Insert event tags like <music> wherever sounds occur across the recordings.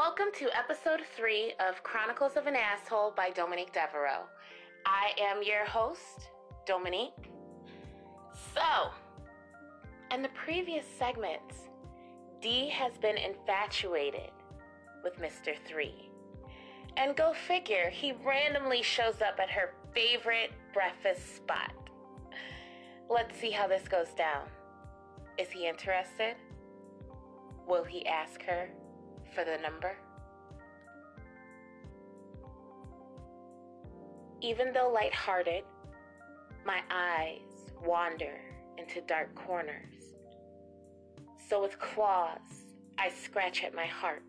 Welcome to episode three of Chronicles of an Asshole by Dominique Devereaux. I am your host, Dominique. So, in the previous segments, Dee has been infatuated with Mr. Three. And go figure, he randomly shows up at her favorite breakfast spot. Let's see how this goes down. Is he interested? Will he ask her for the number? Even though lighthearted, my eyes wander into dark corners. So with claws, I scratch at my heart,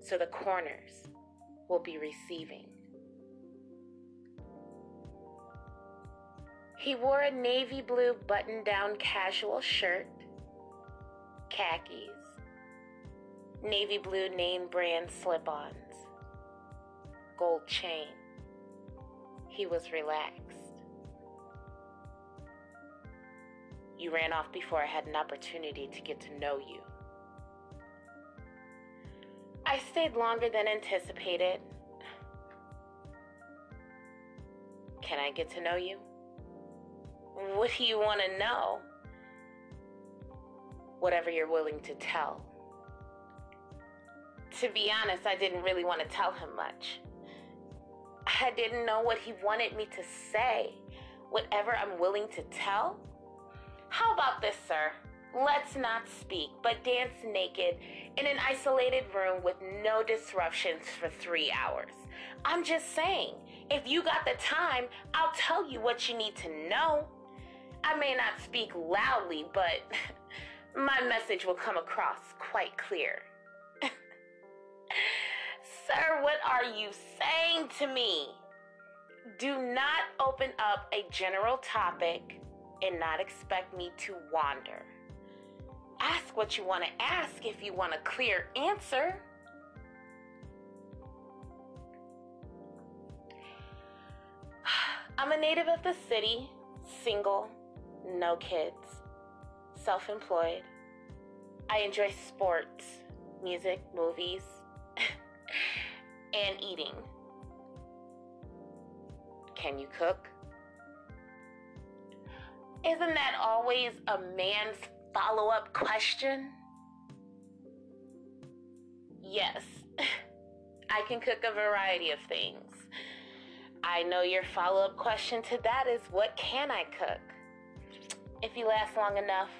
so the corners will be receiving. He wore a navy blue button down casual shirt, khakis, navy blue name brand slip ons, gold chain. He was relaxed. You ran off before I had an opportunity to get to know you. I stayed longer than anticipated. Can I get to know you? What do you want to know? Whatever you're willing to tell. To be honest, I didn't really want to tell him much. I didn't know what he wanted me to say. Whatever I'm willing to tell? How about this, sir? Let's not speak, but dance naked in an isolated room with no disruptions for three hours. I'm just saying, if you got the time, I'll tell you what you need to know. I may not speak loudly, but <laughs> my message will come across quite clear. Sir, what are you saying to me? Do not open up a general topic and not expect me to wander. Ask what you want to ask if you want a clear answer. <sighs> I'm a native of the city, single, no kids, self employed. I enjoy sports, music, movies, and eating. Can you cook? Isn't that always a man's follow up question? Yes, <laughs> I can cook a variety of things. I know your follow up question to that is what can I cook? If you last long enough,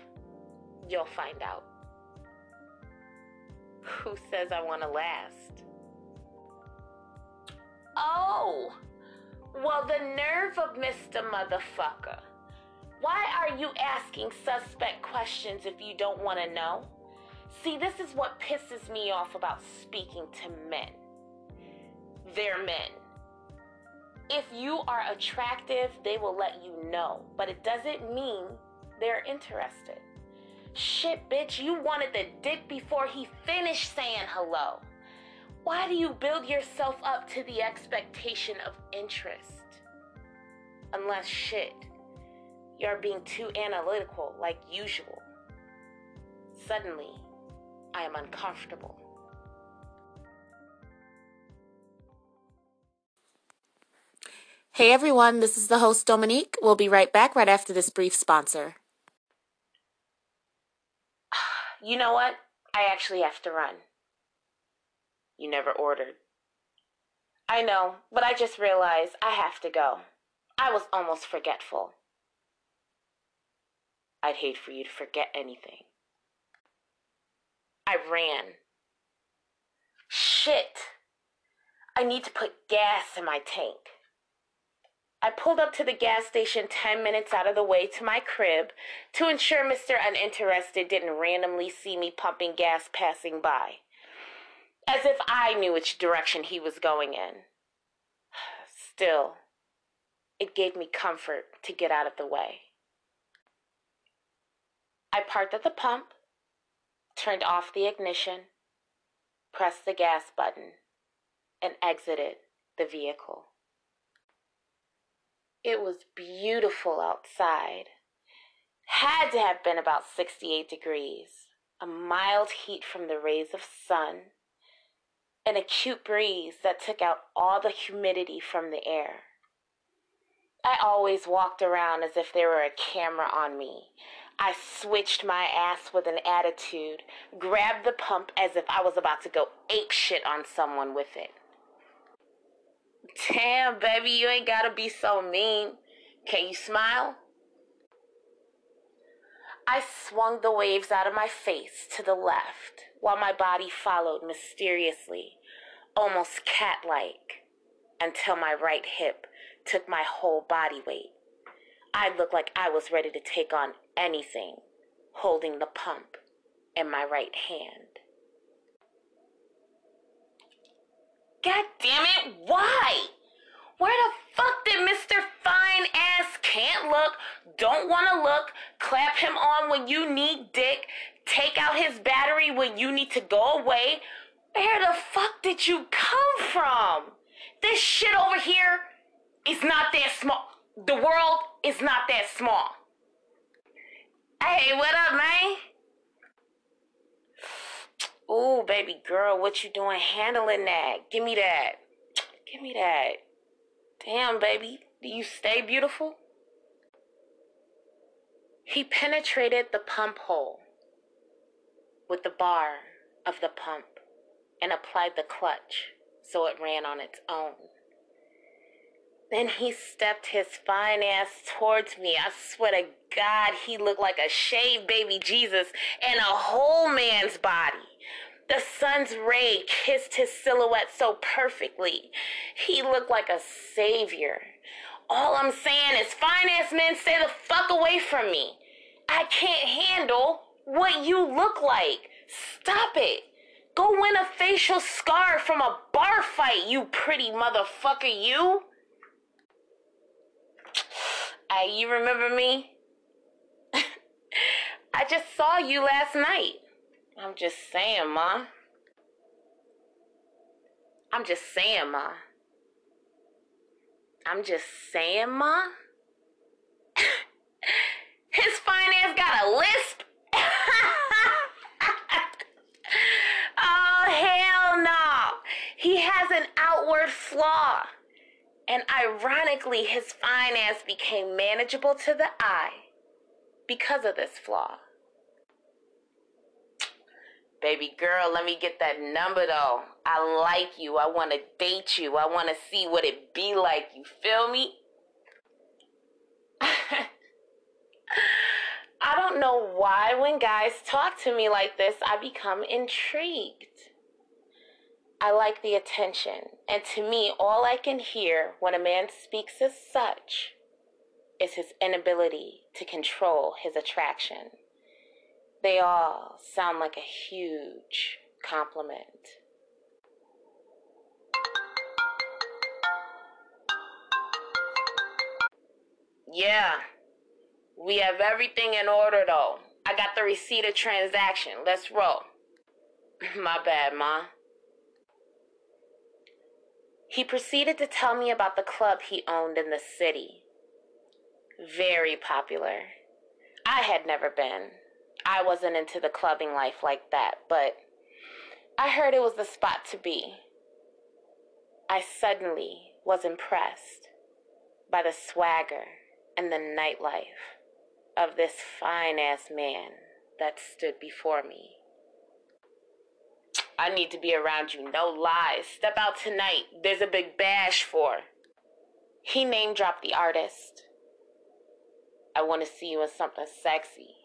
you'll find out. Who says I want to last? Oh, well, the nerve of Mr. Motherfucker. Why are you asking suspect questions if you don't want to know? See, this is what pisses me off about speaking to men. They're men. If you are attractive, they will let you know, but it doesn't mean they're interested. Shit, bitch, you wanted the dick before he finished saying hello. Why do you build yourself up to the expectation of interest? Unless shit, you're being too analytical like usual. Suddenly, I am uncomfortable. Hey everyone, this is the host Dominique. We'll be right back right after this brief sponsor. <sighs> You know what? I actually have to run. You never ordered. I know, but I just realized I have to go. I was almost forgetful. I'd hate for you to forget anything. I ran. Shit! I need to put gas in my tank. I pulled up to the gas station 10 minutes out of the way to my crib to ensure Mr. Uninterested didn't randomly see me pumping gas passing by. As if I knew which direction he was going in. Still, it gave me comfort to get out of the way. I parked at the pump, turned off the ignition, pressed the gas button, and exited the vehicle. It was beautiful outside. Had to have been about 68 degrees. A mild heat from the rays of sun. An acute breeze that took out all the humidity from the air. I always walked around as if there were a camera on me. I switched my ass with an attitude, grabbed the pump as if I was about to go ape shit on someone with it. Damn, baby, you ain't gotta be so mean. Can you smile? I swung the waves out of my face to the left while my body followed mysteriously, almost cat like, until my right hip took my whole body weight. I looked like I was ready to take on anything, holding the pump in my right hand. God damn it, why? Where the fuck did Mr. Fine Look, Don't Wanna Look, Clap Him On When You Need Dick, Take Out His Battery When You Need to Go Away? Where the fuck did you come from? This shit over here is not that small. The world is not that small. Hey, what up, man? Ooh, baby girl, what you doing handling that? Give me that. Give me that. Damn, baby, do you stay beautiful? He penetrated the pump hole with the bar of the pump and applied the clutch so it ran on its own. Then he stepped his fine ass towards me. I swear to God, he looked like a shaved baby Jesus in a whole man's body. The sun's ray kissed his silhouette so perfectly. He looked like a savior. All I'm saying is, finance men, stay the fuck away from me. I can't handle what you look like. Stop it. Go win a facial scar from a bar fight, you pretty motherfucker, you. Hey, you remember me? <laughs> I just saw you last night. I'm just saying, Ma. I'm just saying, Ma. I'm just saying, Ma. <laughs> His finance got a lisp. <laughs> oh, hell no. He has an outward flaw. And ironically, his finance became manageable to the eye because of this flaw. Baby girl, let me get that number though. I like you. I want to date you. I want to see what it be like. You feel me? <laughs> I don't know why when guys talk to me like this, I become intrigued. I like the attention, and to me, all I can hear when a man speaks as such is his inability to control his attraction. They all sound like a huge compliment. Yeah, we have everything in order though. I got the receipt of transaction. Let's roll. <laughs> My bad, Ma. He proceeded to tell me about the club he owned in the city. Very popular. I had never been. I wasn't into the clubbing life like that, but I heard it was the spot to be. I suddenly was impressed by the swagger and the nightlife of this fine ass man that stood before me. I need to be around you, no lies. Step out tonight. There's a big bash for. He name dropped the artist. I want to see you in something sexy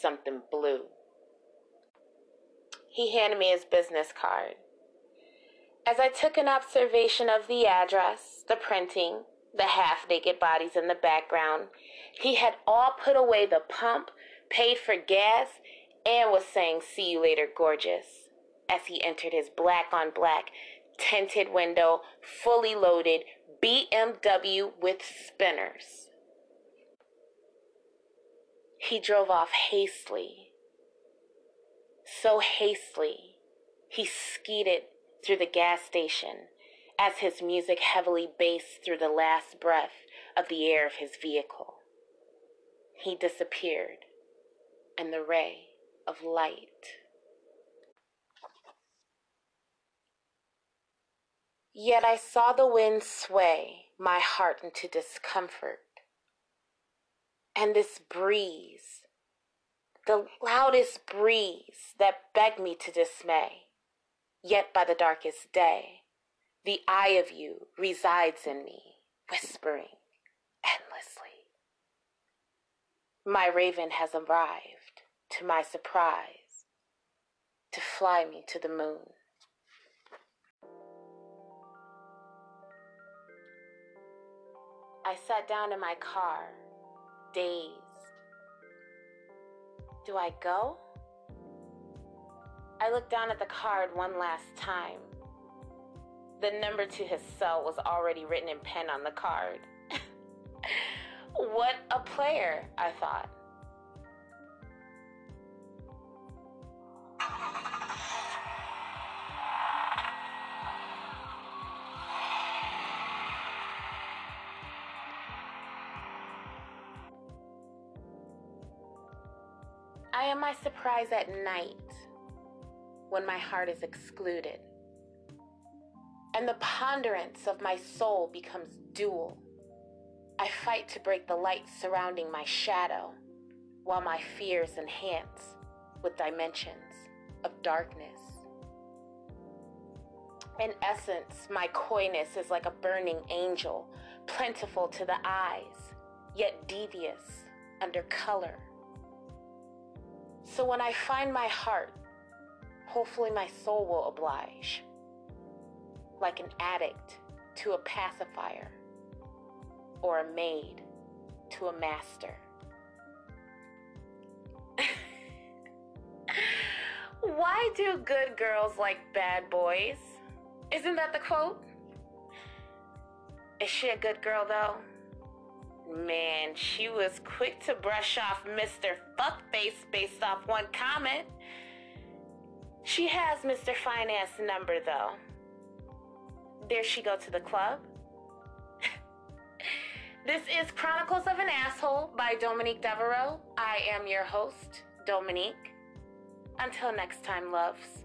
something blue. He handed me his business card. As I took an observation of the address, the printing, the half naked bodies in the background, he had all put away the pump, paid for gas, and was saying, See you later, gorgeous, as he entered his black on black, tinted window, fully loaded BMW with spinners. He drove off hastily. So hastily, he skeeted through the gas station as his music heavily bassed through the last breath of the air of his vehicle. He disappeared in the ray of light. Yet I saw the wind sway my heart into discomfort. And this breeze, the loudest breeze that begged me to dismay, yet by the darkest day, the eye of you resides in me, whispering endlessly. My raven has arrived, to my surprise, to fly me to the moon. I sat down in my car, dazed. Do I go? I looked down at the card one last time. The number to his cell was already written in pen on the card. <laughs> what a player, I thought. I am I surprised at night when my heart is excluded, and the ponderance of my soul becomes dual. I fight to break the light surrounding my shadow, while my fears enhance with dimensions of darkness. In essence, my coyness is like a burning angel, plentiful to the eyes, yet devious under color so when I find my heart, hopefully my soul will oblige, like an addict to a pacifier, or a maid to a master. <laughs> Why do good girls like bad boys? Isn't that the quote? Is she a good girl though? Man, she was quick to brush off Mr. Fuckface based off one comment. She has Mr. Finance number though. There she go to the club. <laughs> this is Chronicles of an Asshole by Dominique Devereaux. I am your host, Dominique. Until next time, loves.